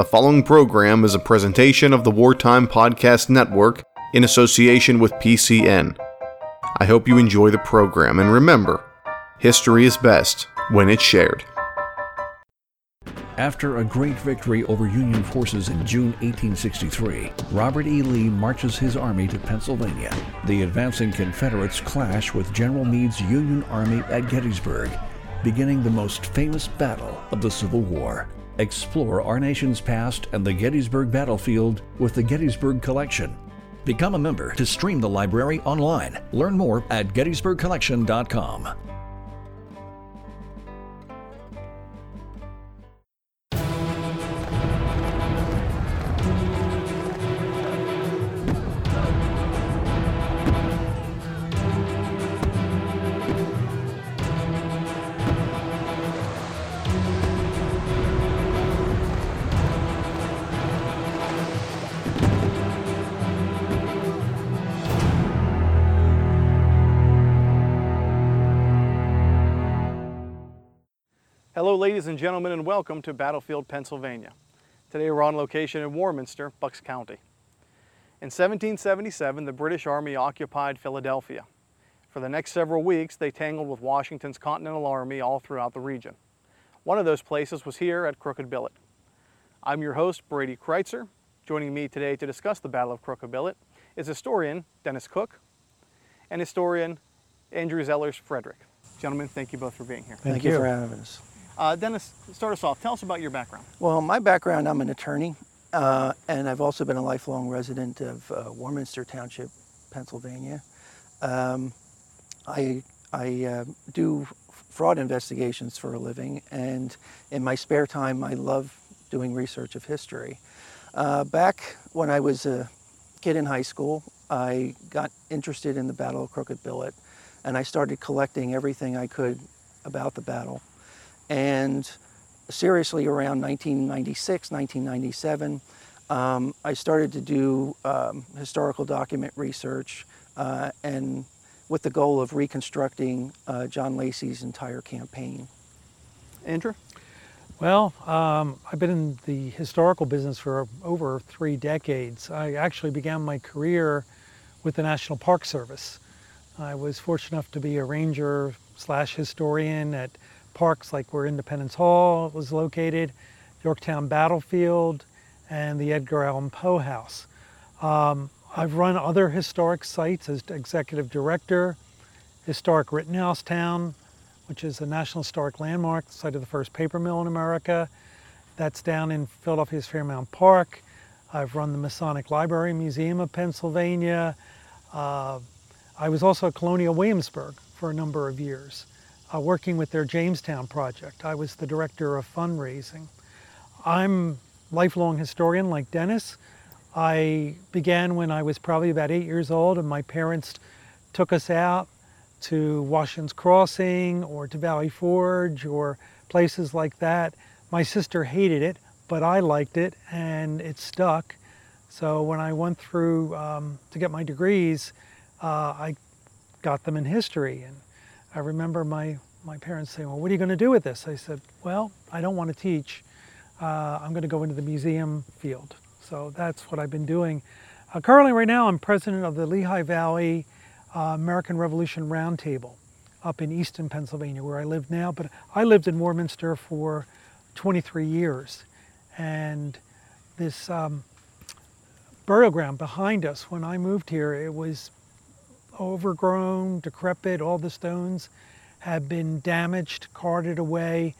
The following program is a presentation of the Wartime Podcast Network in association with PCN. I hope you enjoy the program and remember, history is best when it's shared. After a great victory over Union forces in June 1863, Robert E. Lee marches his army to Pennsylvania. The advancing Confederates clash with General Meade's Union Army at Gettysburg, beginning the most famous battle of the Civil War. Explore our nation's past and the Gettysburg battlefield with the Gettysburg Collection. Become a member to stream the library online. Learn more at gettysburgcollection.com. ladies and gentlemen, and welcome to Battlefield, Pennsylvania. Today we're on location in Warminster, Bucks County. In 1777, the British Army occupied Philadelphia. For the next several weeks, they tangled with Washington's Continental Army all throughout the region. One of those places was here at Crooked Billet. I'm your host, Brady Kreitzer. Joining me today to discuss the Battle of Crooked Billet is historian Dennis Cook and historian Andrew Zellers Frederick. Gentlemen, thank you both for being here. Thank, you for having us. Uh, Dennis, start us off. Tell us about your background. Well, my background, I'm an attorney, uh, and I've also been a lifelong resident of uh, Warminster Township, Pennsylvania. Um, I, I uh, do fraud investigations for a living, and in my spare time, I love doing research of history. Uh, back when I was a kid in high school, I got interested in the Battle of Crooked Billet, and I started collecting everything I could about the battle. And seriously, around 1996, 1997, um, I started to do um, historical document research uh, and with the goal of reconstructing uh, John Lacey's entire campaign. Andrew? Well, um, I've been in the historical business for over three decades. I actually began my career with the National Park Service. I was fortunate enough to be a ranger slash historian at parks like where Independence Hall was located, Yorktown Battlefield, and the Edgar Allan Poe House. Um, I've run other historic sites as executive director, Historic Rittenhouse Town, which is a National Historic Landmark, the site of the first paper mill in America. That's down in Philadelphia's Fairmount Park. I've run the Masonic Library Museum of Pennsylvania. Uh, I was also at Colonial Williamsburg for a number of years uh, working with their Jamestown project. I was the director of fundraising. I'm lifelong historian like Dennis. I began when I was probably about eight years old and my parents took us out to Washington's Crossing or to Valley Forge or places like that. My sister hated it, but I liked it and it stuck. So when I went through um, to get my degrees, uh, I got them in history. And I remember my, my parents saying, well, what are you going to do with this? I said, well, I don't want to teach. Uh, I'm going to go into the museum field. So that's what I've been doing. Uh, currently, right now, I'm president of the Lehigh Valley uh, American Revolution Roundtable up in Easton, Pennsylvania, where I live now. But I lived in Warminster for 23 years. And this um, burial ground behind us, when I moved here, it was overgrown, decrepit, all the stones had been damaged, carted away,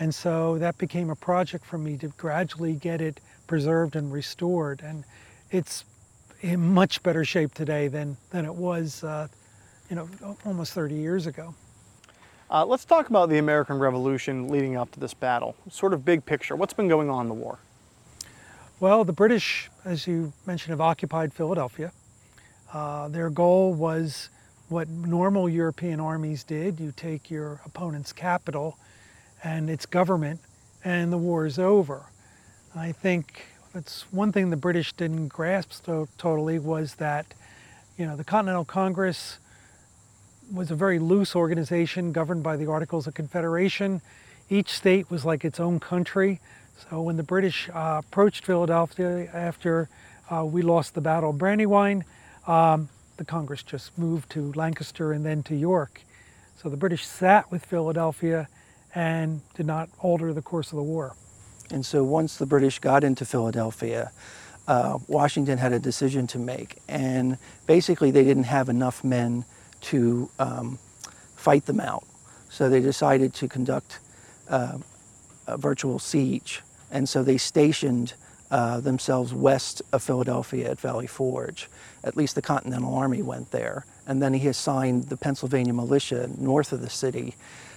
and so that became a project for me to gradually get it preserved and restored. And it's in much better shape today than, than it was, uh, you know, almost 30 years ago. Uh, let's talk about the American Revolution leading up to this battle. Sort of big picture. What's been going on in the war? Well, the British, as you mentioned, have occupied Philadelphia. Uh, their goal was what normal European armies did. You take your opponent's capital and its government, and the war is over. I think that's one thing the British didn't grasp so totally was that, you know, the Continental Congress was a very loose organization governed by the Articles of Confederation. Each state was like its own country. So when the British uh, approached Philadelphia after uh, we lost the Battle of Brandywine, um, the Congress just moved to Lancaster and then to York. So the British sat with Philadelphia and did not alter the course of the war. And so once the British got into Philadelphia, uh, Washington had a decision to make. And basically, they didn't have enough men to um, fight them out. So they decided to conduct uh, a virtual siege. And so they stationed uh, themselves west of Philadelphia at Valley Forge. At least the Continental Army went there. And then he assigned the Pennsylvania militia north of the city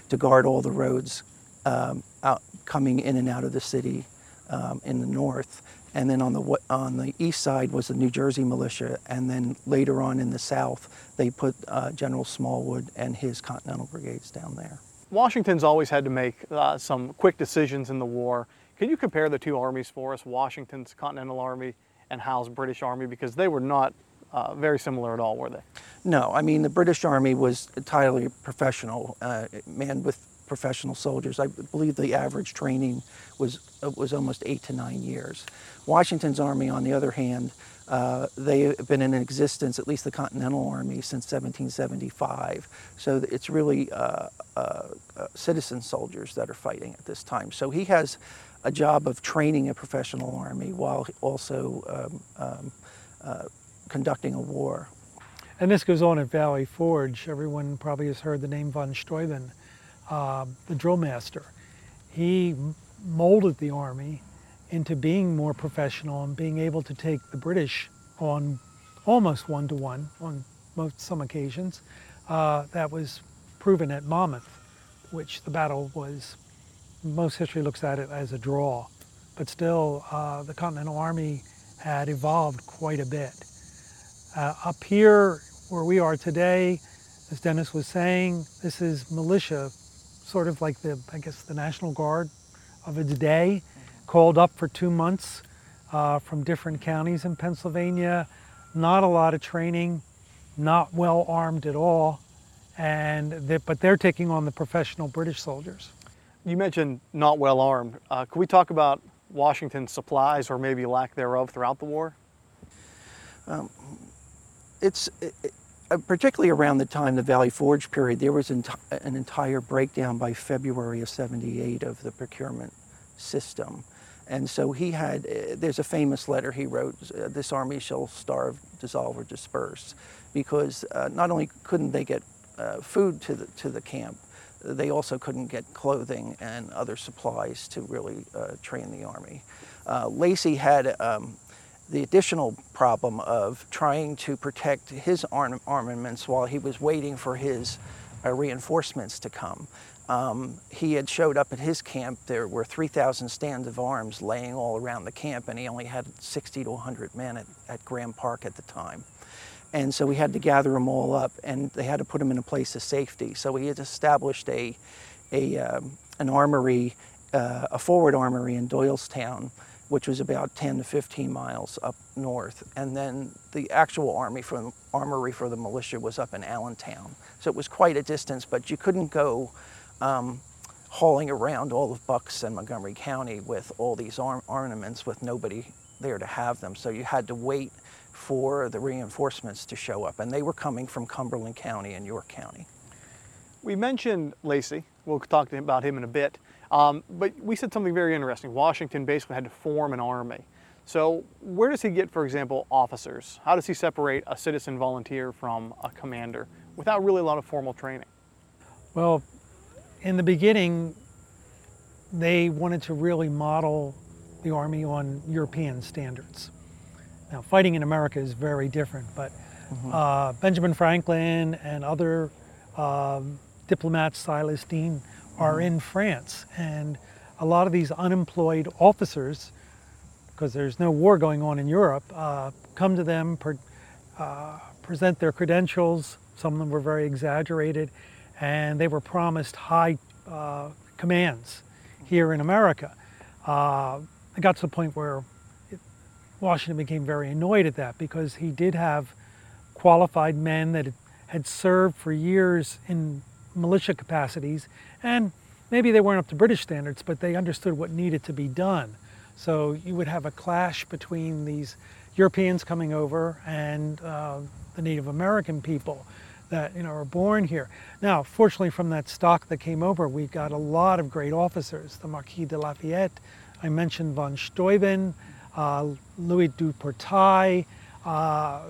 to guard all the roads um, out, coming in and out of the city um, in the north. And then on the, on the east side was the New Jersey militia. And then later on in the south, they put uh, General Smallwood and his Continental Brigades down there. Washington's always had to make uh, some quick decisions in the war. Can you compare the two armies for us, Washington's Continental Army and Howe's British Army? Because they were not uh, very similar at all, were they? No, I mean, the British Army was entirely professional, uh, manned with professional soldiers. I believe the average training was, uh, was almost eight to nine years. Washington's army, on the other hand, uh, they have been in existence, at least the Continental Army, since 1775. So it's really uh, uh, uh, citizen soldiers that are fighting at this time. So he has a job of training a professional army while also um, um, uh, conducting a war. And this goes on at Valley Forge. Everyone probably has heard the name von Steuben uh, the drill master. He molded the Army into being more professional and being able to take the British on almost one to one on most, some occasions. Uh, that was proven at Monmouth, which the battle was, most history looks at it as a draw. But still, uh, the Continental Army had evolved quite a bit. Uh, up here, where we are today, as Dennis was saying, this is militia sort of like the, I guess, the National Guard of its day, called up for two months uh, from different counties in Pennsylvania. Not a lot of training, not well armed at all, and they, but they're taking on the professional British soldiers. You mentioned not well armed. Uh, could we talk about Washington's supplies or maybe lack thereof throughout the war? Um, it's it, uh, particularly around the time the Valley Forge period, there was an entire breakdown by February of 78 of the procurement system. And so he had, uh, there's a famous letter he wrote, uh, this army shall starve, dissolve, or disperse, because uh, not only couldn't they get uh, food to the, to the camp, they also couldn't get clothing and other supplies to really uh, train the army. Lacey had um, the additional problem of trying to protect his armaments while he was waiting for his uh, reinforcements to come. Um, he had showed up at his camp. There were 3,000 stands of arms laying all around the camp, and he only had 60 to 100 men at, at Graeme Park at the time. And so we had to gather them all up, and they had to put them in a place of safety. So we had established a, a um, an armory, uh, a forward armory in Doylestown, which was about 10 to 15 miles up north. And then the actual army armory for the militia was up in Allentown. So it was quite a distance, but you couldn't go um, hauling around all of Bucks and Montgomery County with all these arm ornaments with nobody there to have them. So you had to wait for the reinforcements to show up. And they were coming from Cumberland County and York County. We mentioned Lacey. We'll talk about him in a bit. Um, but we said something very interesting. Washington basically had to form an army. So where does he get, for example, officers? How does he separate a citizen volunteer from a commander without really a lot of formal training? Well, in the beginning, they wanted to really model the Army on European standards. Now, fighting in America is very different, but mm-hmm. uh, Benjamin Franklin and other um, diplomats, Silas Deane, are in France. And a lot of these unemployed officers, because there's no war going on in Europe, uh, come to them, per, uh, present their credentials. Some of them were very exaggerated, and they were promised high uh, commands here in America. Uh, it got to the point where Washington became very annoyed at that because he did have qualified men that had served for years in militia capacities and maybe they weren't up to British standards, but they understood what needed to be done. So you would have a clash between these Europeans coming over and uh, the Native American people that you know are born here. Now, fortunately, from that stock that came over, we got a lot of great officers. The Marquis de Lafayette, I mentioned von Steuben, uh, Louis du Portail. Uh,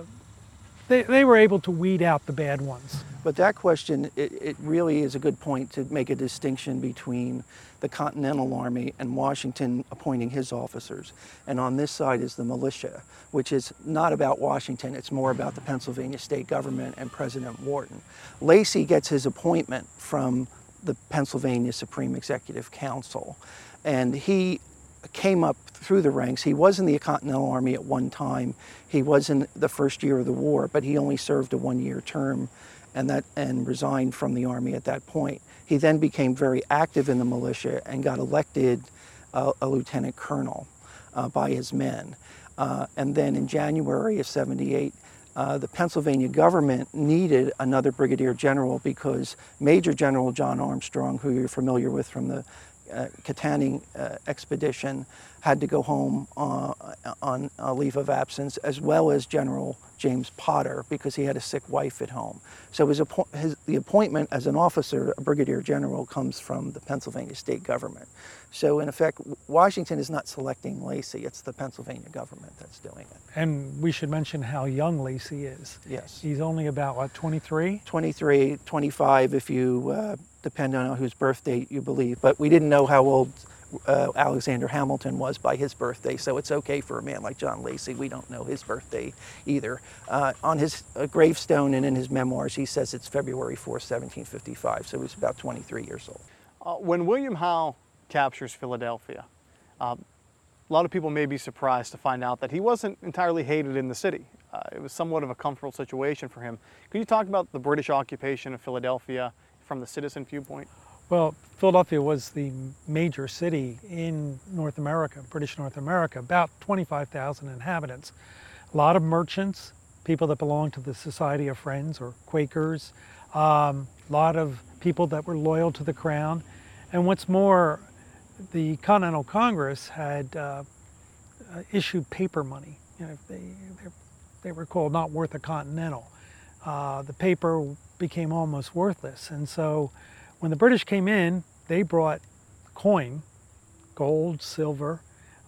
they, they were able to weed out the bad ones. But that question, it, it, really is a good point to make a distinction between the Continental Army and Washington appointing his officers. And on this side is the militia, which is not about Washington, it's more about the Pennsylvania state government and President Wharton. Lacey gets his appointment from the Pennsylvania Supreme Executive Council. And he came up through the ranks. He was in the Continental Army at one time. He was in the first year of the war, but he only served a one year term and, that, and resigned from the Army at that point. He then became very active in the militia and got elected uh, a lieutenant colonel uh, by his men. Uh, and then in January of 78, uh, the Pennsylvania government needed another brigadier general because Major General John Armstrong, who you're familiar with from the uh, uh, expedition had to go home uh, on a leave of absence, as well as General James Potter because he had a sick wife at home. So his, his, the appointment as an officer, a brigadier general, comes from the Pennsylvania state government. So in effect, Washington is not selecting Lacey; it's the Pennsylvania government that's doing it. And we should mention how young Lacey is. Yes, he's only about what 23. 23, 25 if you. Uh, depend on whose birthday you believe. But we didn't know how old uh, Alexander Hamilton was by his birthday, so it's okay for a man like John Lacey. We don't know his birthday either. Uh, on his uh, gravestone and in his memoirs, he says it's February 4, 1755, so he was about 23 years old. Uh, when William Howe captures Philadelphia, uh, a lot of people may be surprised to find out that he wasn't entirely hated in the city. Uh, it was somewhat of a comfortable situation for him. Could you talk about the British occupation of Philadelphia from the citizen viewpoint? Well, Philadelphia was the major city in North America, British North America, about 25,000 inhabitants. A lot of merchants, people that belonged to the Society of Friends or Quakers, um, a lot of people that were loyal to the crown. And what's more, the Continental Congress had uh, uh issued paper money. You know, they, they were called not worth a continental. Uh, the paper became almost worthless. And so when the British came in, they brought coin, gold, silver,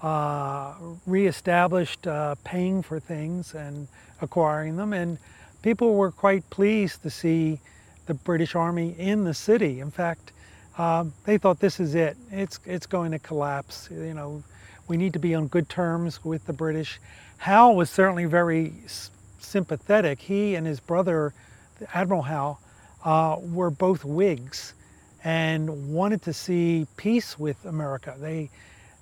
uh, reestablished uh, paying for things and acquiring them. And people were quite pleased to see the British Army in the city. In fact, um, they thought this is it. It's, it's going to collapse. You know, we need to be on good terms with the British. Howe was certainly very sympathetic. He and his brother, Admiral Howe, uh, were both Whigs and wanted to see peace with America. They,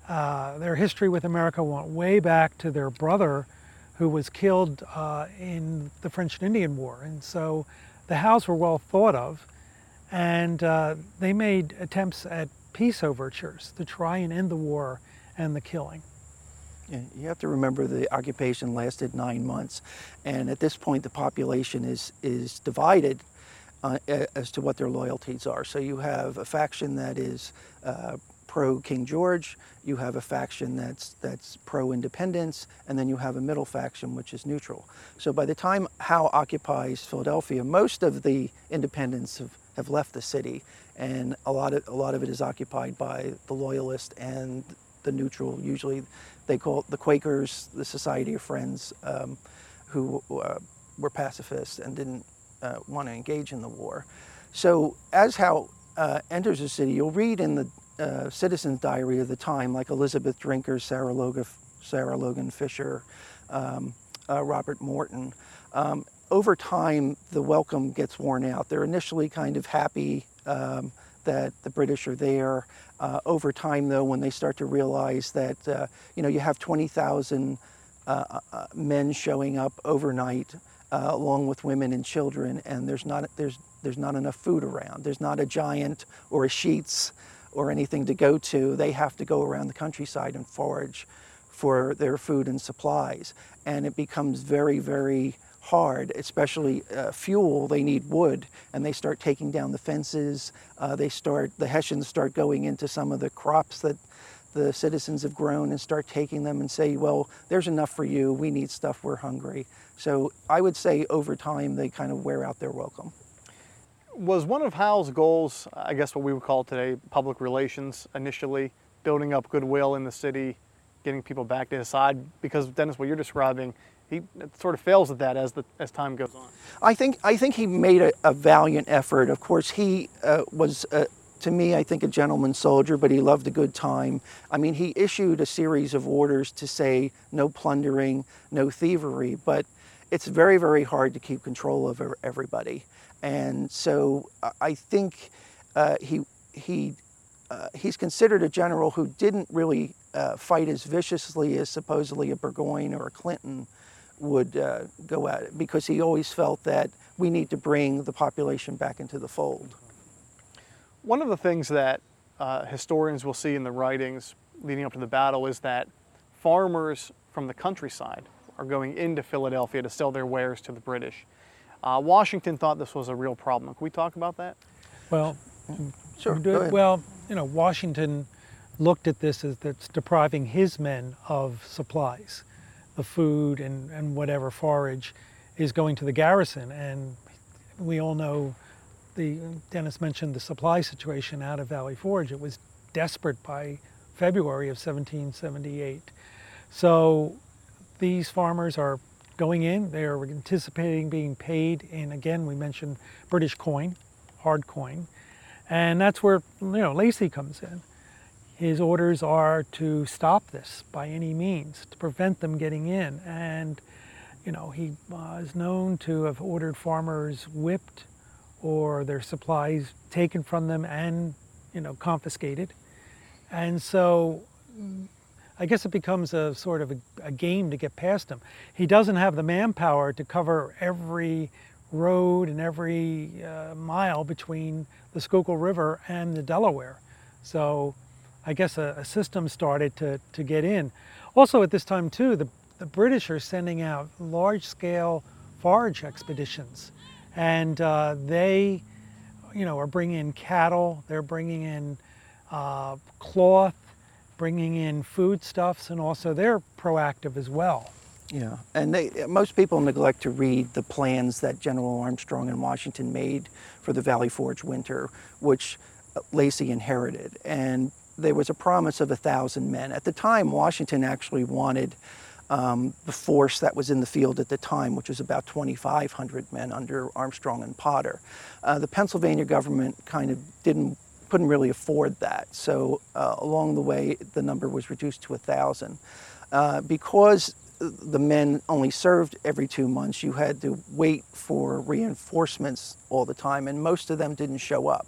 uh, their history with America went way back to their brother who was killed uh, in the French and Indian War. And so the Howes were well thought of, and uh, they made attempts at peace overtures to try and end the war and the killing. You have to remember the occupation lasted nine months, and at this point the population is is divided uh, as to what their loyalties are. So you have a faction that is uh, pro King George, you have a faction that's that's pro independence, and then you have a middle faction which is neutral. So by the time Howe occupies Philadelphia, most of the independents have, have left the city, and a lot of a lot of it is occupied by the loyalists and the neutral. Usually, they call it the Quakers, the Society of Friends, um, who uh, were pacifists and didn't uh, want to engage in the war. So as Howe uh, enters the city, you'll read in the uh, citizen's diary of the time, like Elizabeth Drinker's, Sarah Logan, Sarah Logan Fisher, um, uh, Robert Morton. Um, over time, the welcome gets worn out. They're initially kind of happy um, that the British are there. Uh, over time, though, when they start to realize that uh, you know you have 20,000 uh, uh, men showing up overnight, uh, along with women and children, and there's not there's there's not enough food around. There's not a giant or a Sheetz or anything to go to. They have to go around the countryside and forage for their food and supplies, and it becomes very very hard, especially uh, fuel. They need wood, and they start taking down the fences. Uh, they start the Hessians start going into some of the crops that the citizens have grown and start taking them and say, well, there's enough for you. We need stuff. We're hungry. So I would say over time they kind of wear out their welcome. Was one of Howe's goals, I guess what we would call today public relations initially, building up goodwill in the city, getting people back to his side? Because Dennis, what you're describing, he sort of fails at that as the as time goes on. I think I think he made a, a valiant effort. Of course, he uh, was. Uh, to me, I think a gentleman soldier, but he loved a good time. I mean, he issued a series of orders to say no plundering, no thievery, but it's very, very hard to keep control of everybody. And so I think uh, he, he, uh, he's considered a general who didn't really uh, fight as viciously as supposedly a Burgoyne or a Clinton would uh, go at it because he always felt that we need to bring the population back into the fold. One of the things that uh, historians will see in the writings leading up to the battle is that farmers from the countryside are going into Philadelphia to sell their wares to the British. Uh, Washington thought this was a real problem. Can we talk about that? Well, sure. Well, you know, Washington looked at this as that's depriving his men of supplies the food and, and whatever forage is going to the garrison. And we all know the Dennis mentioned the supply situation out of Valley Forge. It was desperate by February of 1778. So these farmers are going in, they are anticipating being paid in, again, we mentioned British coin, hard coin. And that's where, you know, Lacey comes in. His orders are to stop this by any means, to prevent them getting in. And, you know, he uh, is known to have ordered farmers whipped or their supplies taken from them and, you know, confiscated. And so I guess it becomes a sort of a, a, game to get past him. He doesn't have the manpower to cover every road and every uh, mile between the Schuylkill River and the Delaware. So I guess a, a, system started to, to get in. Also at this time too, the, the British are sending out large-scale forage expeditions. And uh, they, you know, are bringing in cattle, they're bringing in uh, cloth, bringing in foodstuffs, and also they're proactive as well. Yeah, and they, most people neglect to read the plans that General Armstrong and Washington made for the Valley Forge winter, which Lacey inherited. And there was a promise of a thousand men. At the time, Washington actually wanted um, the force that was in the field at the time, which was about 2,500 men under Armstrong and Potter. Uh, the Pennsylvania government kind of didn't couldn't really afford that, so uh, along the way the number was reduced to a thousand. Uh, because the men only served every two months, you had to wait for reinforcements all the time, and most of them didn't show up.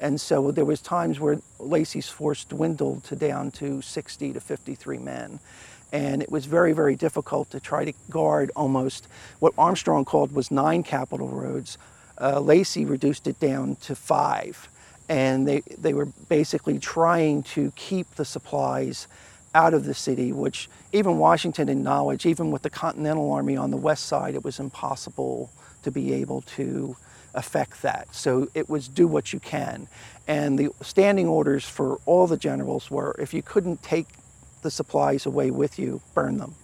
And so there was times where Lacey's force dwindled to down to 60 to 53 men. And it was very, very difficult to try to guard almost what Armstrong called was nine capital roads. Uh, Lacey reduced it down to five. And they, they were basically trying to keep the supplies out of the city, which even Washington acknowledged, even with the Continental Army on the west side, it was impossible to be able to affect that. So it was do what you can. And the standing orders for all the generals were if you couldn't take the supplies away with you, burn them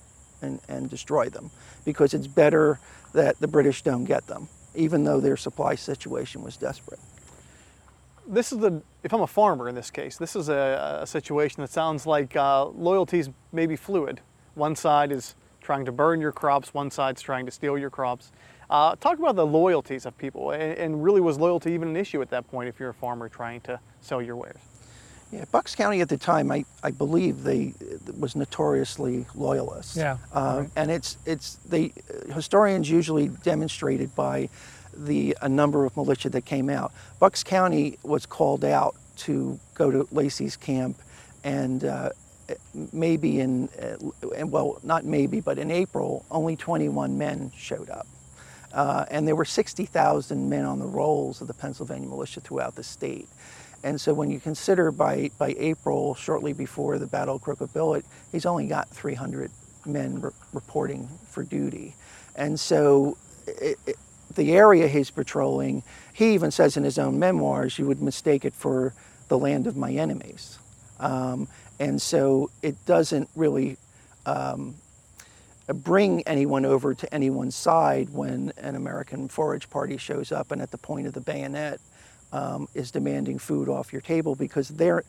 and, and destroy them because it's better that the British don't get them, even though their supply situation was desperate. This is the, if I'm a farmer in this case, this is a, a situation that sounds like uh, loyalties may be fluid. One side is trying to burn your crops, one side's trying to steal your crops. Uh, talk about the loyalties of people, and, and, really was loyalty even an issue at that point if you're a farmer trying to sell your wares? Yeah, Bucks County at the time, I, I believe they was notoriously loyalist. Yeah. Uh, right. And it's it's they historians usually demonstrated by the a number of militia that came out. Bucks County was called out to go to Lacey's camp, and uh, maybe in uh, well not maybe but in April only 21 men showed up. Uh, and there were 60,000 men on the rolls of the Pennsylvania militia throughout the state. And so when you consider by, by April, shortly before the Battle of Crooked Billet, he's only got 300 men re reporting for duty. And so it, it, the area he's patrolling, he even says in his own memoirs, you would mistake it for the land of my enemies. Um, and so it doesn't really um, bring anyone over to anyone's side when an American forage party shows up and at the point of the bayonet um, is demanding food off your table because they're,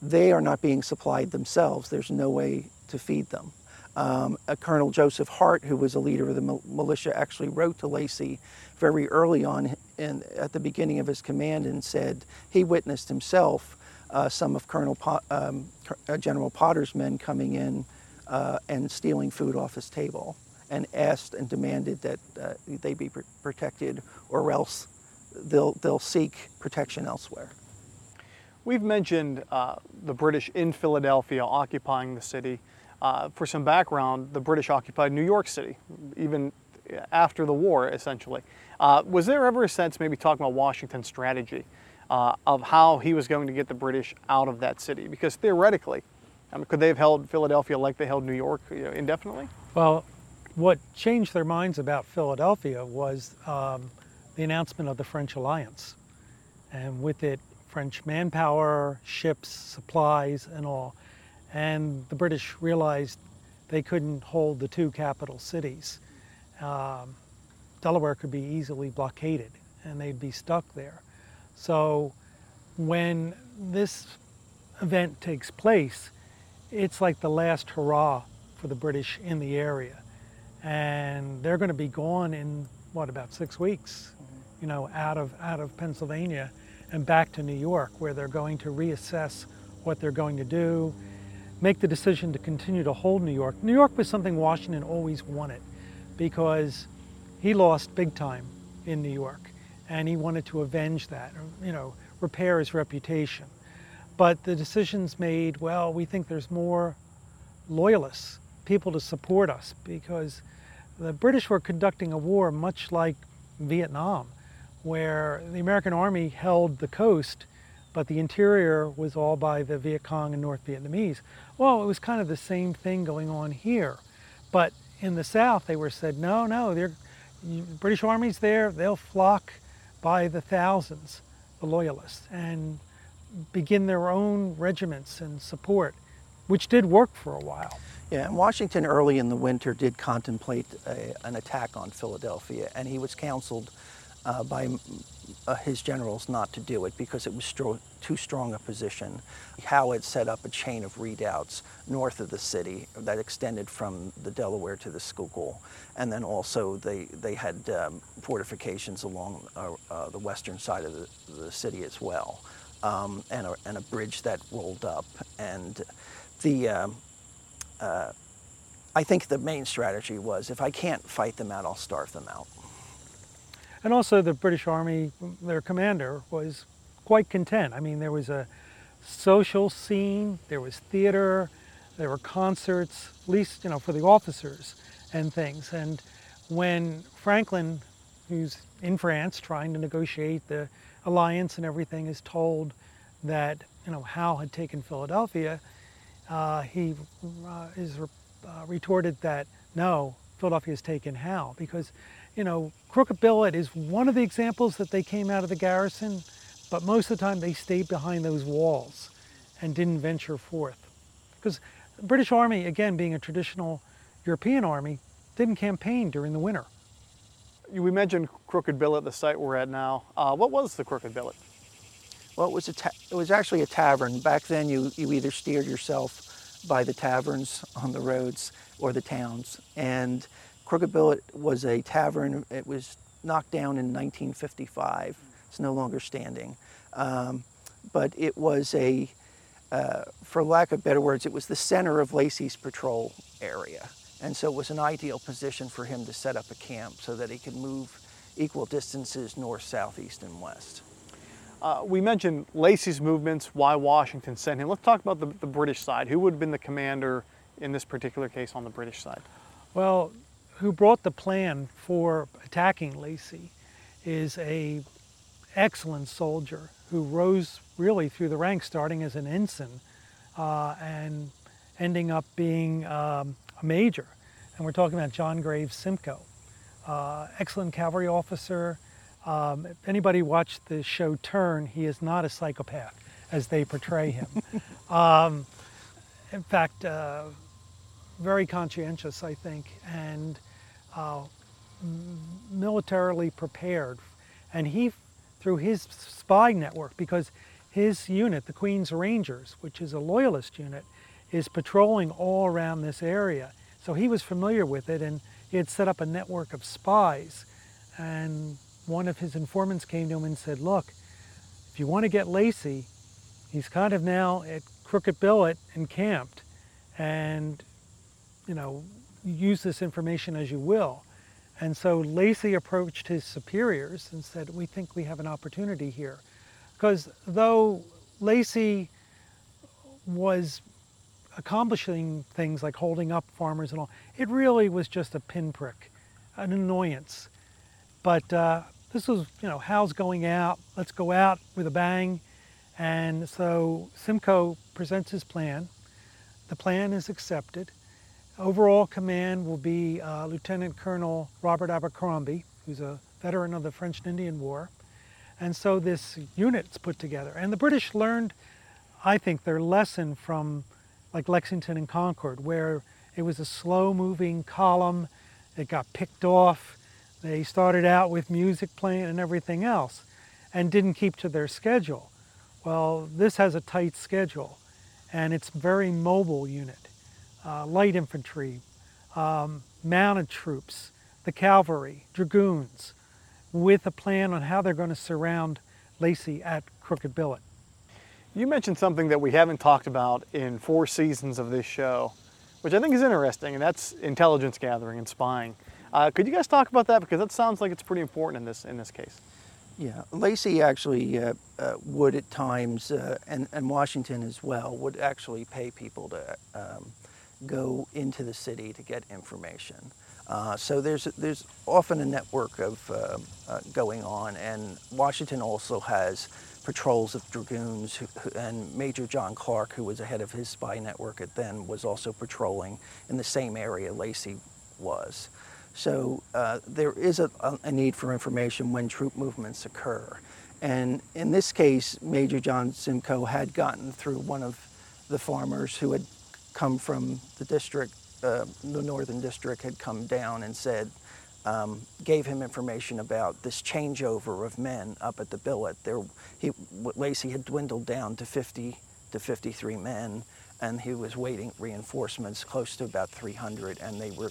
they are not being supplied themselves. There's no way to feed them. Um, Colonel Joseph Hart, who was a leader of the militia, actually wrote to Lacey very early on in, at the beginning of his command and said he witnessed himself uh, some of Colonel po- um, uh, General Potter's men coming in uh, and stealing food off his table and asked and demanded that uh, they be pr- protected or else they'll, they'll seek protection elsewhere. We've mentioned uh, the British in Philadelphia occupying the city. Uh, for some background, the British occupied New York City, even after the war, essentially. Uh, was there ever a sense, maybe talking about Washington's strategy, uh, of how he was going to get the British out of that city? Because theoretically, I mean, could they have held Philadelphia like they held New York you know, indefinitely? Well, what changed their minds about Philadelphia was um, the announcement of the French alliance. And with it, French manpower, ships, supplies, and all. And the British realized they couldn't hold the two capital cities. Um, Delaware could be easily blockaded and they'd be stuck there. So when this event takes place, it's like the last hurrah for the British in the area. And they're going to be gone in, what, about six weeks, you know, out of, out of Pennsylvania and back to New York, where they're going to reassess what they're going to do, make the decision to continue to hold New York. New York was something Washington always wanted because he lost big time in New York and he wanted to avenge that, you know, repair his reputation. But the decisions made, well, we think there's more loyalists, people to support us because the British were conducting a war much like Vietnam, where the American Army held the coast, but the interior was all by the Viet Cong and North Vietnamese. Well, it was kind of the same thing going on here. But in the South, they were said, no, no, the British Army's there, they'll flock by the thousands, the loyalists, and begin their own regiments and support, which did work for a while. Yeah, and Washington early in the winter did contemplate a, an attack on Philadelphia, and he was counseled uh, by uh, his generals not to do it because it was stro- too strong a position. Howe had set up a chain of redoubts north of the city that extended from the Delaware to the Schuylkill, and then also they, they had um, fortifications along uh, uh the western side of the, the city as well, um, and, a, and a bridge that rolled up. And the um, uh, I think the main strategy was if I can't fight them out, I'll starve them out. And also, the British Army, their commander, was quite content. I mean, there was a social scene, there was theater, there were concerts, at least you know for the officers and things. And when Franklin, who's in France trying to negotiate the alliance and everything, is told that you know Howe had taken Philadelphia, uh, he uh, is re- uh, retorted that no, Philadelphia has taken Howe because, you know, Crooked Billet is one of the examples that they came out of the garrison, but most of the time they stayed behind those walls and didn't venture forth. Because the British Army, again, being a traditional European army, didn't campaign during the winter. We mentioned Crooked Billet, the site we're at now. Uh, what was the Crooked Billet? Well, it was a ta- it was actually a tavern. Back then, you you either steered yourself by the taverns on the roads or the towns. And Crooked Billet was a tavern. It was knocked down in 1955. It's no longer standing. Um, but it was a, uh, for lack of better words, it was the center of Lacey's patrol area. And so it was an ideal position for him to set up a camp so that he could move equal distances north, south, east, and west. Uh, we mentioned Lacey's movements, why Washington sent him. Let's talk about the, the British side. Who would have been the commander in this particular case on the British side? Well, who brought the plan for attacking Lacey is a excellent soldier who rose really through the ranks, starting as an ensign uh, and ending up being um, a major. And we're talking about John Graves Simcoe, uh, excellent cavalry officer. Um, if anybody watched the show Turn, he is not a psychopath as they portray him. um, in fact, uh, very conscientious, I think, and uh, militarily prepared. And he, through his spy network, because his unit, the Queen's Rangers, which is a loyalist unit, is patrolling all around this area. So he was familiar with it and he had set up a network of spies. And one of his informants came to him and said, Look, if you want to get Lacey, he's kind of now at Crooked Billet encamped. And, you know, use this information as you will. And so Lacey approached his superiors and said, We think we have an opportunity here. Because though Lacey was accomplishing things like holding up farmers and all, it really was just a pinprick, an annoyance. But uh, this was, you know, Howe's going out, let's go out with a bang. And so Simcoe presents his plan. The plan is accepted. Overall command will be uh, Lieutenant Colonel Robert Abercrombie, who's a veteran of the French and Indian War. And so this unit's put together. And the British learned, I think, their lesson from like Lexington and Concord, where it was a slow moving column, it got picked off, they started out with music playing and everything else, and didn't keep to their schedule. Well, this has a tight schedule, and it's very mobile unit. Uh, light infantry, um, mounted troops, the cavalry, dragoons, with a plan on how they're going to surround Lacey at Crooked Billet. You mentioned something that we haven't talked about in four seasons of this show, which I think is interesting, and that's intelligence gathering and spying. Uh, could you guys talk about that because that sounds like it's pretty important in this in this case. Yeah, Lacey actually uh, uh, would at times, uh, and, and Washington as well, would actually pay people to um, go into the city to get information. Uh, so there's there's often a network of uh, uh, going on, and Washington also has patrols of dragoons, who, and Major John Clark, who was the head of his spy network at then, was also patrolling in the same area Lacey was. So uh, there is a, a, need for information when troop movements occur. And in this case, Major John Simcoe had gotten through one of the farmers who had come from the district, uh, the northern district, had come down and said, um, gave him information about this changeover of men up at the billet. There, he, Lacey had dwindled down to 50 to 53 men, and he was waiting reinforcements close to about 300, and they were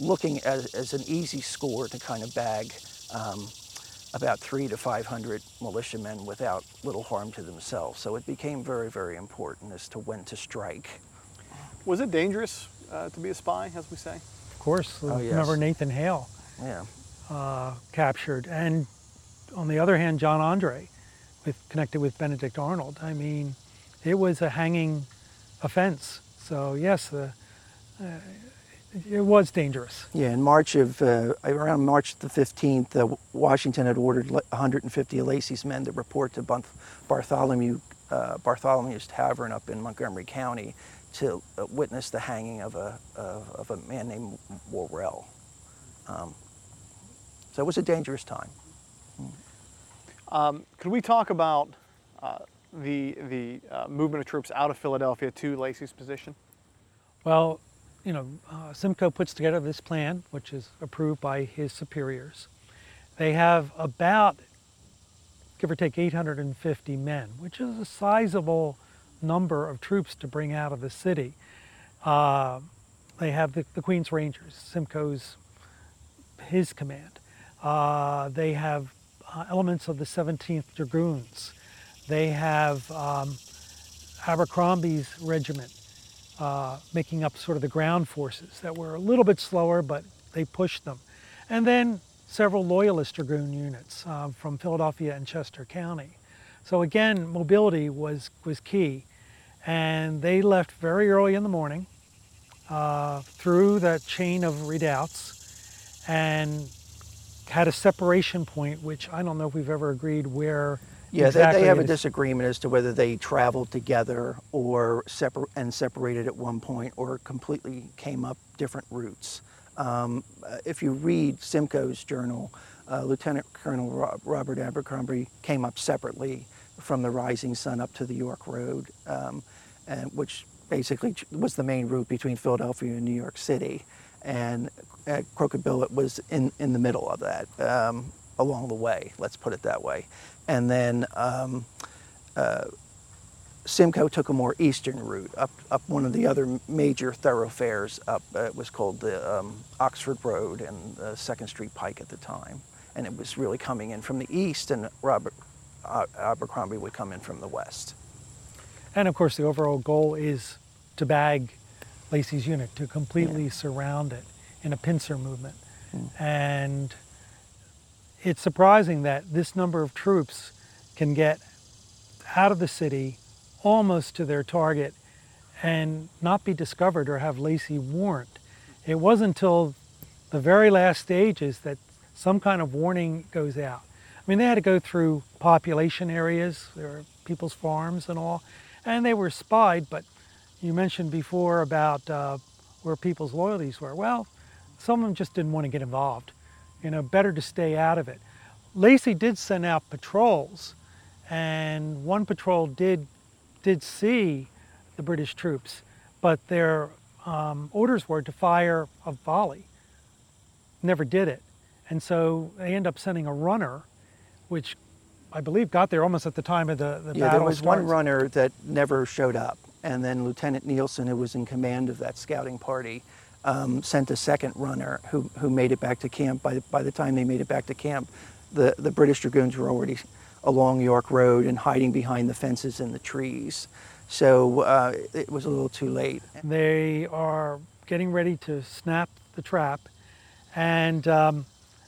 looking as, as an easy score to kind of bag um, about three to 500 militiamen without little harm to themselves. So it became very, very important as to when to strike. Was it dangerous uh, to be a spy, as we say? Of course. Oh, yes. Remember Nathan Hale? Yeah. Uh, captured. And on the other hand, John Andre, with, connected with Benedict Arnold. I mean, it was a hanging offense. So yes, uh, it was dangerous. Yeah, in March of uh, around March the 15th, uh, Washington had ordered 150 of Lacey's men to report to Bartholomew uh, Bartholomew's Tavern up in Montgomery County to uh, witness the hanging of a, of, of a man named Worrell. Um, so it was a dangerous time. Um, could we talk about uh, the, the uh, movement of troops out of Philadelphia to Lacey's position? Well, you know, uh, Simcoe puts together this plan, which is approved by his superiors. They have about, give or take, 850 men, which is a sizable number of troops to bring out of the city. Uh, they have the, the, Queen's Rangers, Simcoe's his command. Uh, they have uh, elements of the 17th Dragoons. They have um, Abercrombie's regiment uh, making up sort of the ground forces that were a little bit slower, but they pushed them. And then several Loyalist Dragoon units uh, from Philadelphia and Chester County. So again, mobility was, was key. And they left very early in the morning uh, through that chain of redoubts and had a separation point, which I don't know if we've ever agreed where. Yeah, exactly they, they have a disagreement as to whether they traveled together or separ- and separated at one point or completely came up different routes. Um, uh, if you read Simcoe's journal, uh, Lieutenant Colonel Robert Abercrombie came up separately from the Rising Sun up to the York Road, um, and, which basically was the main route between Philadelphia and New York City. And Crooked Billet was in, in the middle of that, um, along the way, let's put it that way. And then um, uh, Simcoe took a more eastern route up, up one of the other major thoroughfares up. Uh, it was called the um, Oxford Road and uh, Second Street Pike at the time. And it was really coming in from the east, and Robert uh, Abercrombie would come in from the west. And of course, the overall goal is to bag Lacey's unit, to completely yeah. surround it in a pincer movement. Mm. And it's surprising that this number of troops can get out of the city almost to their target and not be discovered or have Lacey warned. It wasn't until the very last stages that some kind of warning goes out. I mean, they had to go through population areas, there people's farms and all, and they were spied, but you mentioned before about uh, where people's loyalties were. Well, some of them just didn't want to get involved. You know, better to stay out of it. Lacey did send out patrols, and one patrol did did see the British troops, but their um, orders were to fire a volley. Never did it. And so they end up sending a runner, which I believe got there almost at the time of the, the yeah, battle. there was starts. one runner that never showed up. And then Lieutenant Nielsen, who was in command of that scouting party, um, sent a second runner who, who made it back to camp. By, by the time they made it back to camp, the, the British Dragoons were already along York Road and hiding behind the fences and the trees. So uh, it was a little too late. They are getting ready to snap the trap, and um,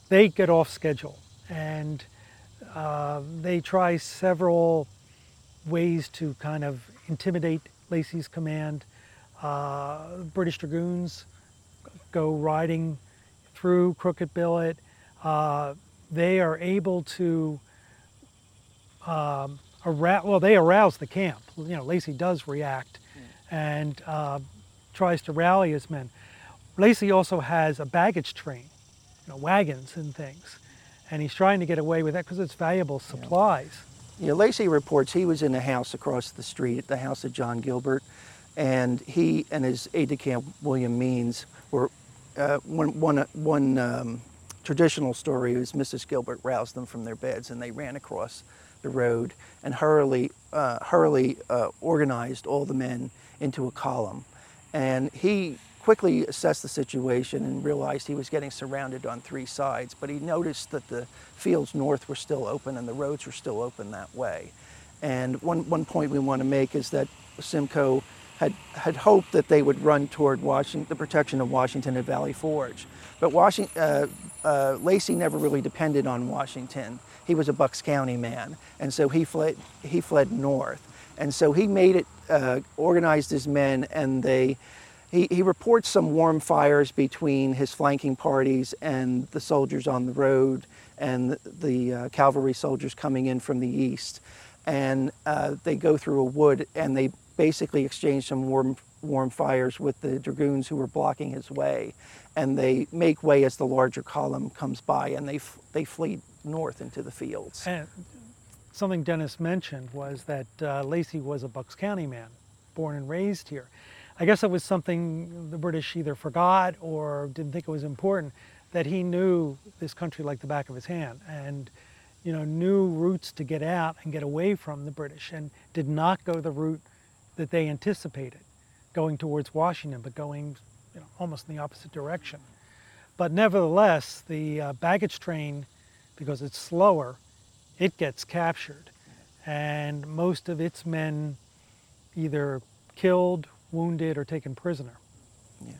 they get off schedule. And uh, they try several ways to kind of intimidate Lacey's command. Uh, British Dragoons go riding through Crooked Billet. Uh, they are able to um, arouse, well, they arouse the camp. You know, Lacey does react and uh, tries to rally his men. Lacey also has a baggage train, you know, wagons and things, and he's trying to get away with that because it's valuable supplies. Yeah. yeah, Lacey reports he was in a house across the street, at the house of John Gilbert, and he and his aide-de-camp William Means were uh, one, one, one um, traditional story is Mrs. Gilbert roused them from their beds and they ran across the road and hurriedly, uh, hurriedly uh, organized all the men into a column. And he quickly assessed the situation and realized he was getting surrounded on three sides, but he noticed that the fields north were still open and the roads were still open that way. And one, one point we want to make is that Simcoe had, had hoped that they would run toward Washington, the protection of Washington at Valley Forge. But Washington, uh, uh, Lacey never really depended on Washington. He was a Bucks County man, and so he fled, he fled north. And so he made it, uh, organized his men, and they, he, he reports some warm fires between his flanking parties and the soldiers on the road and the, uh, cavalry soldiers coming in from the east. And uh, they go through a wood and they basically exchange some warm, warm fires with the dragoons who were blocking his way. And they make way as the larger column comes by and they, they flee north into the fields. And something Dennis mentioned was that uh, Lacey was a Bucks County man, born and raised here. I guess it was something the British either forgot or didn't think it was important that he knew this country like the back of his hand and you know knew routes to get out and get away from the British and did not go the route that they anticipated going towards Washington but going you know, almost in the opposite direction. But nevertheless, the uh, baggage train because it's slower, it gets captured. And most of its men either killed, wounded, or taken prisoner. Yeah.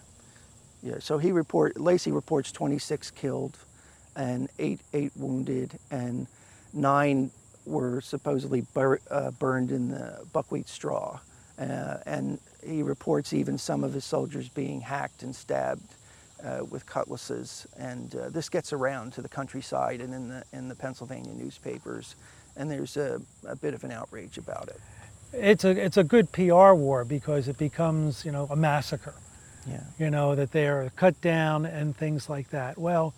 Yeah. So he report Lacey reports 26 killed and eight eight wounded and nine were supposedly bur uh, burned in the buckwheat straw. Uh, and he reports even some of his soldiers being hacked and stabbed uh, with cutlasses. And uh, this gets around to the countryside and in the, in the Pennsylvania newspapers. And there's a, a bit of an outrage about it. It's a, it's a good PR war because it becomes, you know, a massacre. Yeah. You know, that they are cut down and things like that. Well,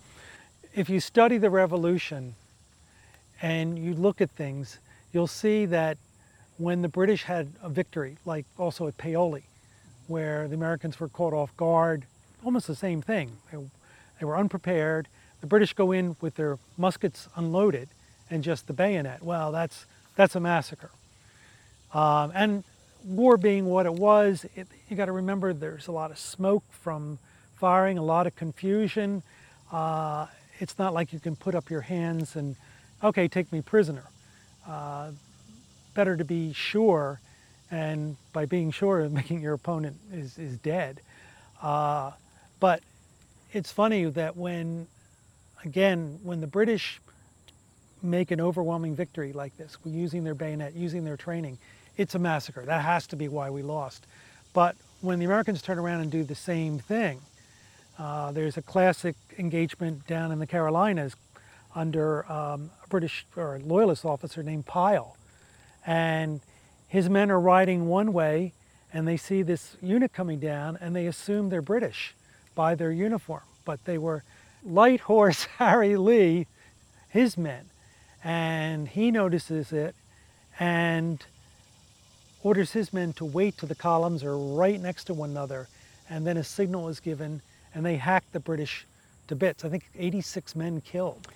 if you study the revolution and you look at things, you'll see that when the British had a victory, like also at Paoli, where the Americans were caught off guard, almost the same thing. They, they were unprepared. The British go in with their muskets unloaded and just the bayonet. Well, that's, that's a massacre. Um, and war being what it was, it, you got to remember there's a lot of smoke from firing, a lot of confusion. Uh, it's not like you can put up your hands and, okay, take me prisoner. Uh, better to be sure, and by being sure, making your opponent is, is dead. Uh, but it's funny that when, again, when the British make an overwhelming victory like this, using their bayonet, using their training, it's a massacre. That has to be why we lost. But when the Americans turn around and do the same thing, uh, there's a classic engagement down in the Carolinas under um, a British or a loyalist officer named Pyle. And his men are riding one way and they see this unit coming down and they assume they're British by their uniform. But they were Light Horse Harry Lee, his men. And he notices it and orders his men to wait till the columns are right next to one another. And then a signal is given and they hack the British to bits. I think 86 men killed.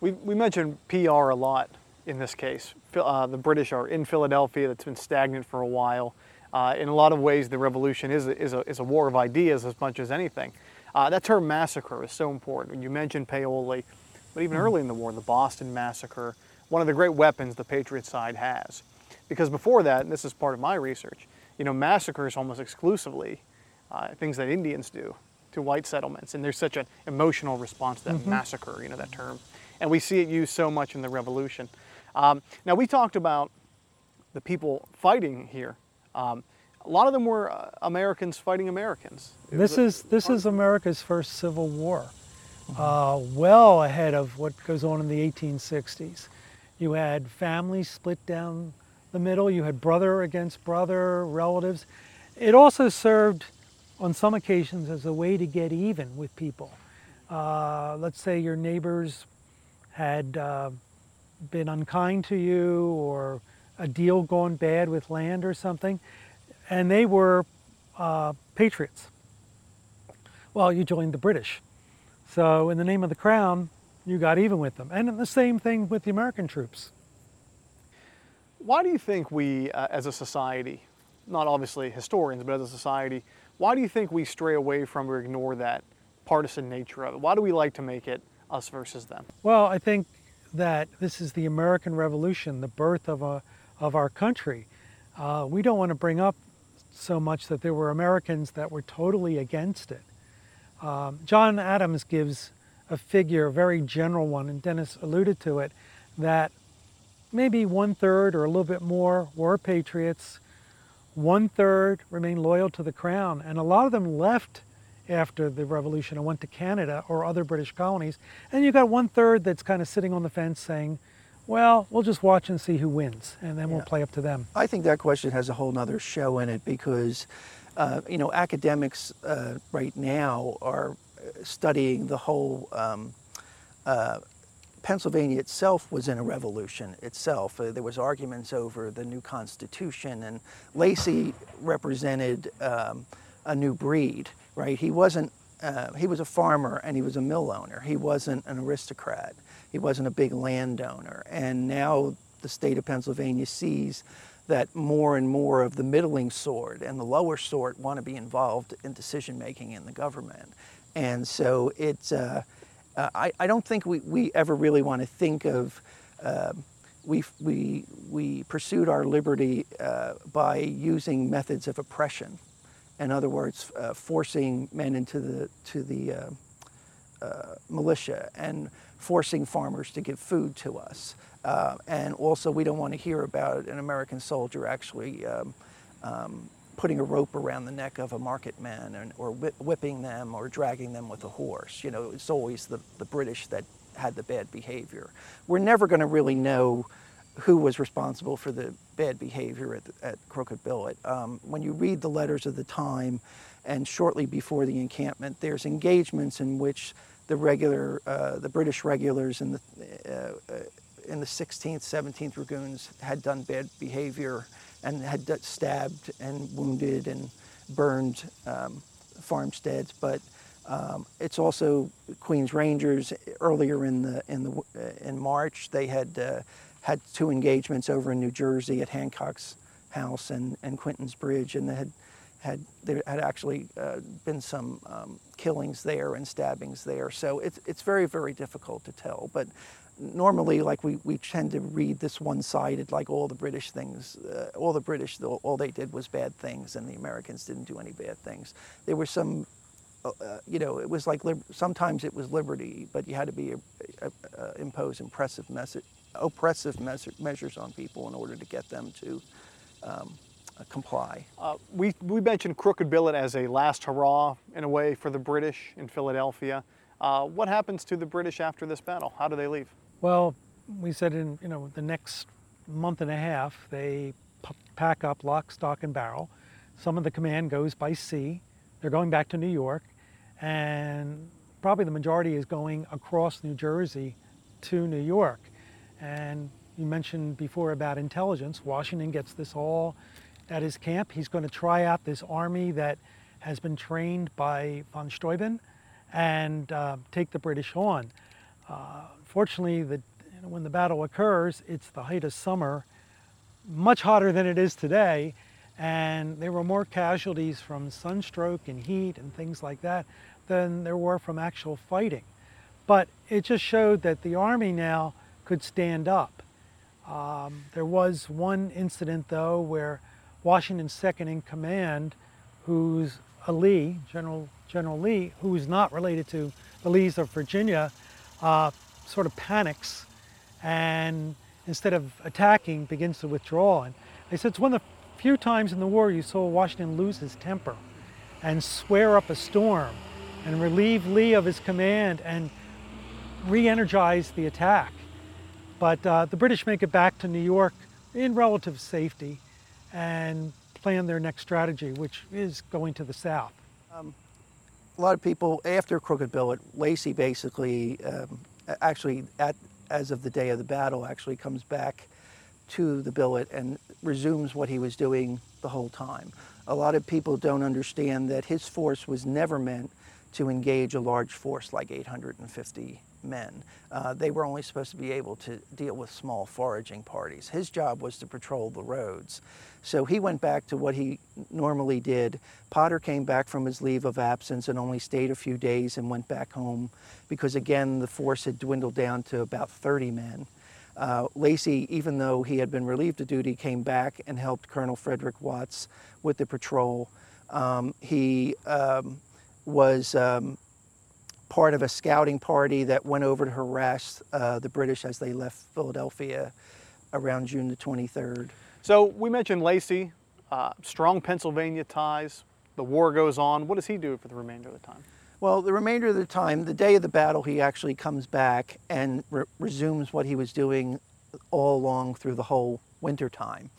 We, we mentioned PR a lot in this case. Uh, the British are in Philadelphia that's been stagnant for a while. Uh, in a lot of ways, the revolution is a, is a, is a war of ideas as much as anything. Uh, that term massacre is so important. You mentioned Paoli, but even early in the war, the Boston Massacre, one of the great weapons the Patriot side has. Because before that, and this is part of my research, you know, massacres almost exclusively uh, things that Indians do to white settlements. And there's such an emotional response to that mm-hmm. massacre, you know, that term. And we see it used so much in the revolution. Um, now, we talked about the people fighting here. Um, a lot of them were uh, Americans fighting Americans. It this is this is America's first civil war, uh, well ahead of what goes on in the 1860s. You had families split down the middle. You had brother against brother, relatives. It also served on some occasions as a way to get even with people. Uh, let's say your neighbors had uh, been unkind to you or a deal gone bad with land or something, and they were uh, patriots. Well, you joined the British. So, in the name of the crown, you got even with them. And the same thing with the American troops. Why do you think we, uh, as a society, not obviously historians, but as a society, why do you think we stray away from or ignore that partisan nature of it? Why do we like to make it us versus them? Well, I think that this is the American Revolution, the birth of, a, of our country. Uh, we don't want to bring up so much that there were Americans that were totally against it. Um, John Adams gives a figure, a very general one, and Dennis alluded to it, that maybe one third or a little bit more were patriots, one third remained loyal to the crown, and a lot of them left after the revolution and went to Canada or other British colonies. And you've got one third that's kind of sitting on the fence saying, well, we'll just watch and see who wins, and then yeah. we'll play up to them. I think that question has a whole nother show in it because, uh, you know, academics uh, right now are studying the whole um, uh, Pennsylvania itself was in a revolution itself. Uh, there was arguments over the new constitution, and Lacey represented um, a new breed, right? He wasn't. Uh, he was a farmer and he was a mill owner. He wasn't an aristocrat. He wasn't a big landowner. And now the state of Pennsylvania sees that more and more of the middling sort and the lower sort want to be involved in decision making in the government. And so it's. Uh, uh, I, I, don't think we, we ever really want to think of uh, we, we, we pursued our liberty uh, by using methods of oppression. In other words, uh, forcing men into the, to the uh, uh, militia and forcing farmers to give food to us. and also, we don't want to hear about an American soldier actually um, um, putting a rope around the neck of a market man and, or whipping them or dragging them with a horse. You know, it's always the, the British that had the bad behavior. We're never going to really know who was responsible for the bad behavior at, at Crooked Billet. Um, when you read the letters of the time and shortly before the encampment, there's engagements in which the regular, uh, the British regulars in the, uh, uh in the 16th, 17th Dragoons had done bad behavior and had stabbed and wounded and burned um, farmsteads, but um, it's also Queens Rangers earlier in the in the uh, in March. They had uh, had two engagements over in New Jersey at Hancock's house and, and Quinton's Bridge, and they had had there had actually uh, been some um, killings there and stabbings there. So it's it's very very difficult to tell. But normally, like we, we tend to read this one-sided, like all the British things, uh, all the British, all they did was bad things, and the Americans didn't do any bad things. There were some uh, uh you know, it was like sometimes it was liberty, but you had to be uh, uh, impose impressive message, oppressive measures on people in order to get them to um, uh, comply. Uh, we, we mentioned Crooked Billet as a last hurrah, in a way, for the British in Philadelphia. Uh, what happens to the British after this battle? How do they leave? Well, we said in you know the next month and a half, they pack up lock, stock, and barrel. Some of the command goes by sea. They're going back to New York, and probably the majority is going across New Jersey to New York. And you mentioned before about intelligence. Washington gets this all at his camp. He's going to try out this army that has been trained by von Steuben and uh, take the British on. Uh, fortunately, the, you know, when the battle occurs, it's the height of summer, much hotter than it is today, and there were more casualties from sunstroke and heat and things like that than there were from actual fighting. But it just showed that the Army now could stand up. Um, there was one incident, though, where Washington's second in command, who's a Lee, General, General Lee, who's not related to the Lees of Virginia, uh, sort of panics and instead of attacking, begins to withdraw. And they said it's one of the few times in the war you saw Washington lose his temper and swear up a storm and relieve Lee of his command and re-energize the attack. But uh, the British make it back to New York in relative safety and plan their next strategy, which is going to the south. Um, a lot of people, after Crooked Billet, Lacey basically, um, actually, at, as of the day of the battle, actually comes back to the billet and resumes what he was doing the whole time. A lot of people don't understand that his force was never meant to engage a large force like 850 men. Uh, they were only supposed to be able to deal with small foraging parties. His job was to patrol the roads. So he went back to what he normally did. Potter came back from his leave of absence and only stayed a few days and went back home because, again, the force had dwindled down to about 30 men. Uh, Lacey, even though he had been relieved of duty, came back and helped Colonel Frederick Watts with the patrol. Um, he um, was um, part of a scouting party that went over to harass uh, the British as they left Philadelphia around June the 23rd. So we mentioned Lacey, uh, strong Pennsylvania ties. The war goes on. What does he do for the remainder of the time? Well, the remainder of the time, the day of the battle, he actually comes back and re resumes what he was doing all along through the whole winter time.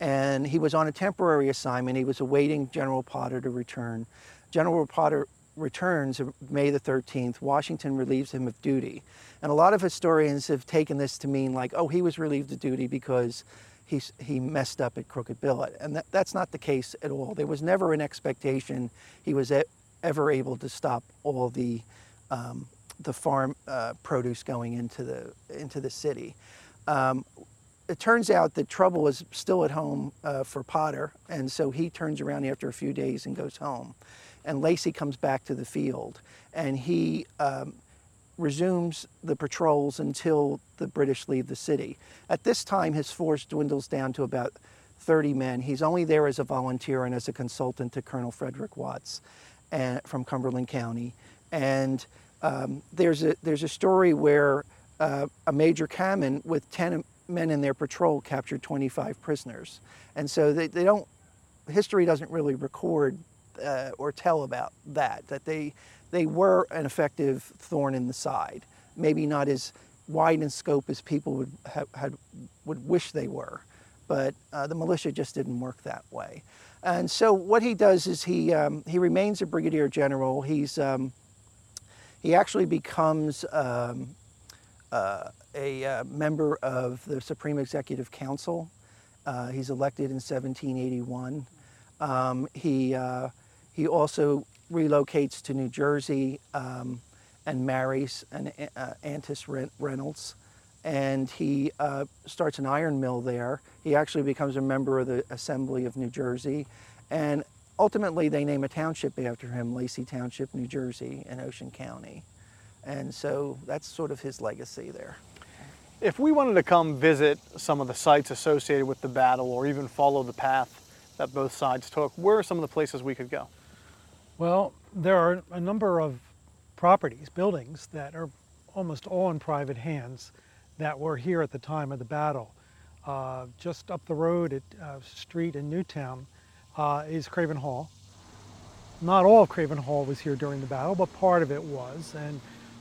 And he was on a temporary assignment. He was awaiting General Potter to return. General Potter returns May the 13th, Washington relieves him of duty. And a lot of historians have taken this to mean like, oh, he was relieved of duty because he, he messed up at Crooked Billet. And that, that's not the case at all. There was never an expectation he was e ever able to stop all the, um, the farm uh, produce going into the, into the city. Um, it turns out that trouble was still at home uh, for Potter, and so he turns around after a few days and goes home and Lacey comes back to the field and he um, resumes the patrols until the British leave the city. At this time, his force dwindles down to about 30 men. He's only there as a volunteer and as a consultant to Colonel Frederick Watts and, from Cumberland County. And um, there's, a, there's a story where uh, a Major Cammon with 10 men in their patrol captured 25 prisoners. And so they, they don't, history doesn't really record uh, or tell about that, that they, they were an effective thorn in the side. Maybe not as wide in scope as people would had, would wish they were. But uh, the militia just didn't work that way. And so what he does is he, um, he remains a brigadier general. He's, um, he actually becomes um, uh, a uh, member of the Supreme Executive Council. Uh, he's elected in 1781. Um, he, uh, he also relocates to New Jersey um, and marries an uh, Antis Reynolds. And he uh, starts an iron mill there. He actually becomes a member of the Assembly of New Jersey. And ultimately, they name a township after him, Lacey Township, New Jersey, in Ocean County. And so that's sort of his legacy there. If we wanted to come visit some of the sites associated with the battle or even follow the path that both sides took, where are some of the places we could go? Well, there are a number of properties, buildings that are almost all in private hands that were here at the time of the battle. Uh, just up the road at uh, Street in Newtown uh, is Craven Hall. Not all of Craven Hall was here during the battle, but part of it was, and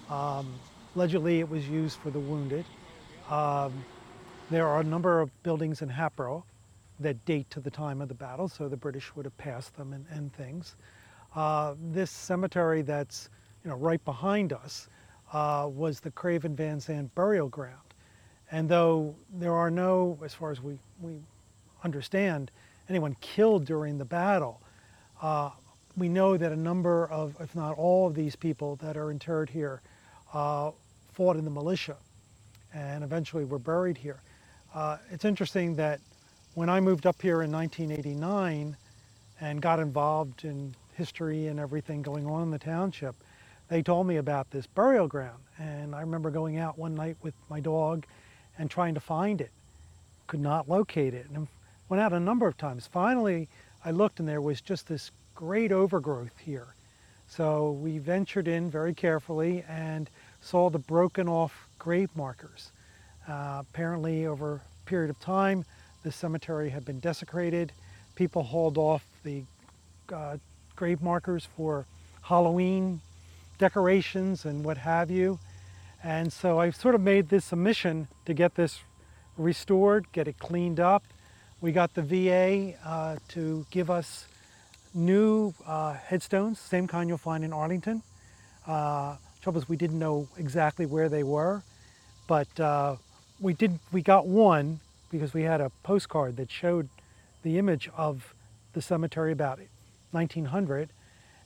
um, allegedly it was used for the wounded. Um, there are a number of buildings in Hatboro that date to the time of the battle, so the British would have passed them and, and things. Uh, this cemetery that's you know right behind us uh, was the Craven Van Zandt burial ground. And though there are no, as far as we, we understand, anyone killed during the battle, uh, we know that a number of, if not all of these people that are interred here uh, fought in the militia and eventually were buried here. Uh, it's interesting that when I moved up here in 1989 and got involved in history and everything going on in the township, they told me about this burial ground. And I remember going out one night with my dog and trying to find it. Could not locate it. And went out a number of times. Finally, I looked and there was just this great overgrowth here. So we ventured in very carefully and saw the broken off grave markers. Uh, apparently over a period of time, the cemetery had been desecrated. People hauled off the uh, grave markers for Halloween decorations and what have you. And so I've sort of made this a mission to get this restored, get it cleaned up. We got the VA uh, to give us new uh, headstones, same kind you'll find in Arlington. Uh, trouble is we didn't know exactly where they were, but uh, we did. We got one because we had a postcard that showed the image of the cemetery about it, 1900,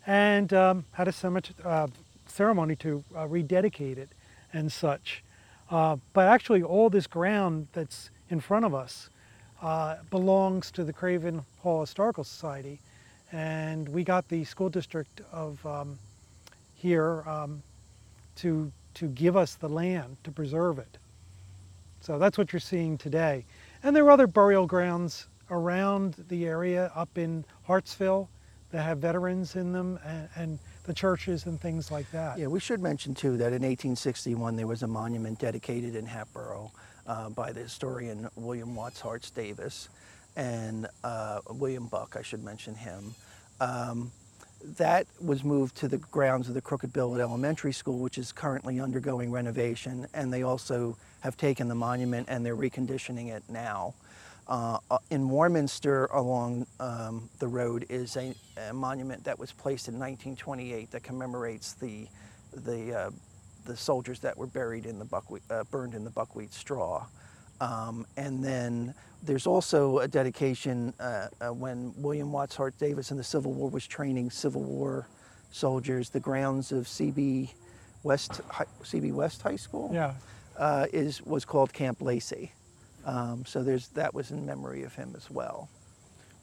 and um, had a cemetery, uh, ceremony to uh, rededicate it and such. Uh, but actually, all this ground that's in front of us uh, belongs to the Craven Hall Historical Society, and we got the school district of um, here um, to to give us the land to preserve it. So that's what you're seeing today. And there are other burial grounds around the area up in Hartsville that have veterans in them and, and the churches and things like that. Yeah, we should mention too that in 1861 there was a monument dedicated in Hatboro uh, by the historian William Watts Harts Davis and uh, William Buck, I should mention him. Um, that was moved to the grounds of the Crooked Billet Elementary School, which is currently undergoing renovation, and they also have taken the monument and they're reconditioning it now. Uh, uh, in Warminster, along um, the road, is a, a, monument that was placed in 1928 that commemorates the the uh, the soldiers that were buried in the buckwheat, uh, burned in the buckwheat straw. Um, and then there's also a dedication uh, uh, when William Watts Hart Davis in the Civil War was training Civil War soldiers. The grounds of CB West CB West High School yeah. is was called Camp Lacey. Um, so there's that was in memory of him as well.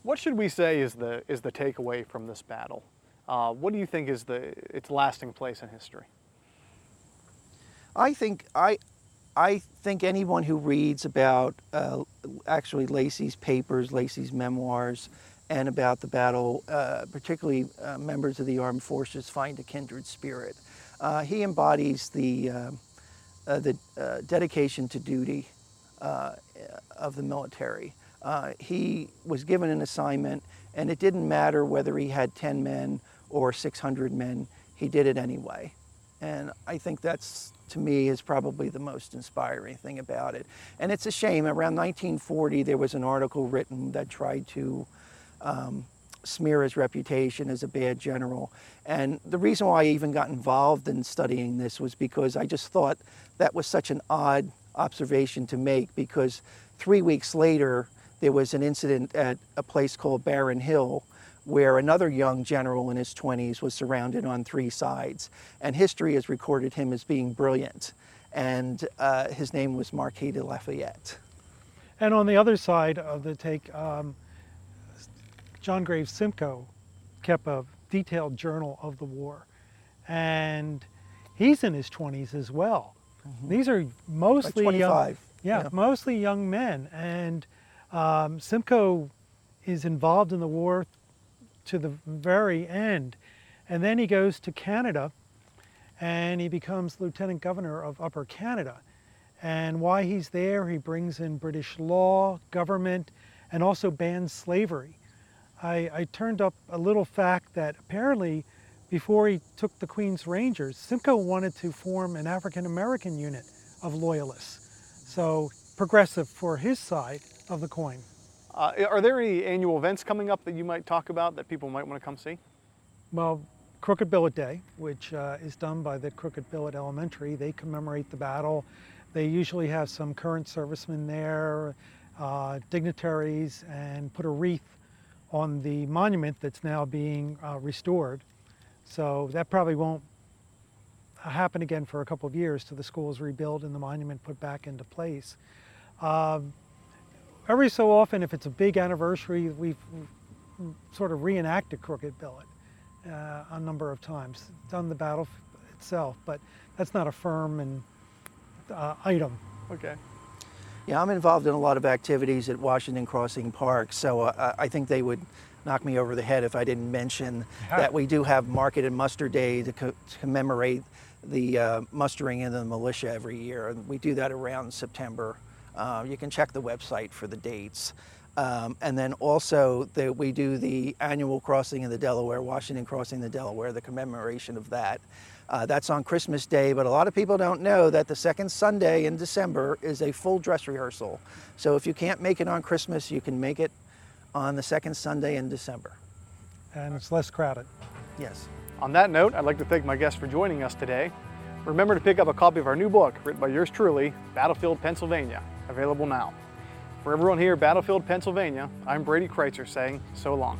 What should we say is the is the takeaway from this battle? Uh, what do you think is the its lasting place in history? I think I I think anyone who reads about uh, actually Lacey's papers, Lacey's memoirs, and about the battle, uh, particularly uh, members of the armed forces, find a kindred spirit. Uh, he embodies the uh, the dedication to duty uh, of the military. Uh, he was given an assignment, and it didn't matter whether he had 10 men or 600 men, he did it anyway. And I think that's, to me, is probably the most inspiring thing about it. And it's a shame, around 1940, there was an article written that tried to um, smear his reputation as a bad general. And the reason why I even got involved in studying this was because I just thought that was such an odd observation to make because three weeks later, there was an incident at a place called Barren Hill where another young general in his 20s was surrounded on three sides. And history has recorded him as being brilliant. And uh, his name was Marquis de Lafayette. And on the other side of the take, um, John Graves Simcoe kept a detailed journal of the war. And he's in his 20s as well. Mm-hmm. These are mostly like young, yeah, yeah, mostly young men. And um, Simcoe is involved in the war to the very end. And then he goes to Canada and he becomes lieutenant governor of Upper Canada. And why he's there, he brings in British law, government, and also bans slavery. I, I turned up a little fact that apparently before he took the Queen's Rangers, Simcoe wanted to form an African American unit of loyalists. So progressive for his side of the coin. Uh, are there any annual events coming up that you might talk about that people might want to come see? Well, Crooked Billet Day, which uh, is done by the Crooked Billet Elementary, they commemorate the battle. They usually have some current servicemen there, uh, dignitaries, and put a wreath on the monument that's now being uh, restored. So that probably won't happen again for a couple of years till the school is rebuilt and the monument put back into place. Um, every so often, if it's a big anniversary, we've sort of reenacted Crooked Billet uh, a number of times, done the battle itself, but that's not a firm and uh, item. Okay. Yeah, I'm involved in a lot of activities at Washington Crossing Park, so uh, I think they would knock me over the head if I didn't mention yeah. that we do have Market and Muster Day to, co- to commemorate the uh, mustering in the militia every year, and we do that around September. Uh, you can check the website for the dates. Um, and then also the, we do the annual crossing in the Delaware, Washington Crossing the Delaware, the commemoration of that. Uh, that's on Christmas Day, but a lot of people don't know that the second Sunday in December is a full dress rehearsal. So if you can't make it on Christmas, you can make it on the second Sunday in December. And it's less crowded. Yes. On that note, I'd like to thank my guests for joining us today. Remember to pick up a copy of our new book, written by yours truly, Battlefield, Pennsylvania, available now. For everyone here at Battlefield, Pennsylvania, I'm Brady Kreitzer saying so long.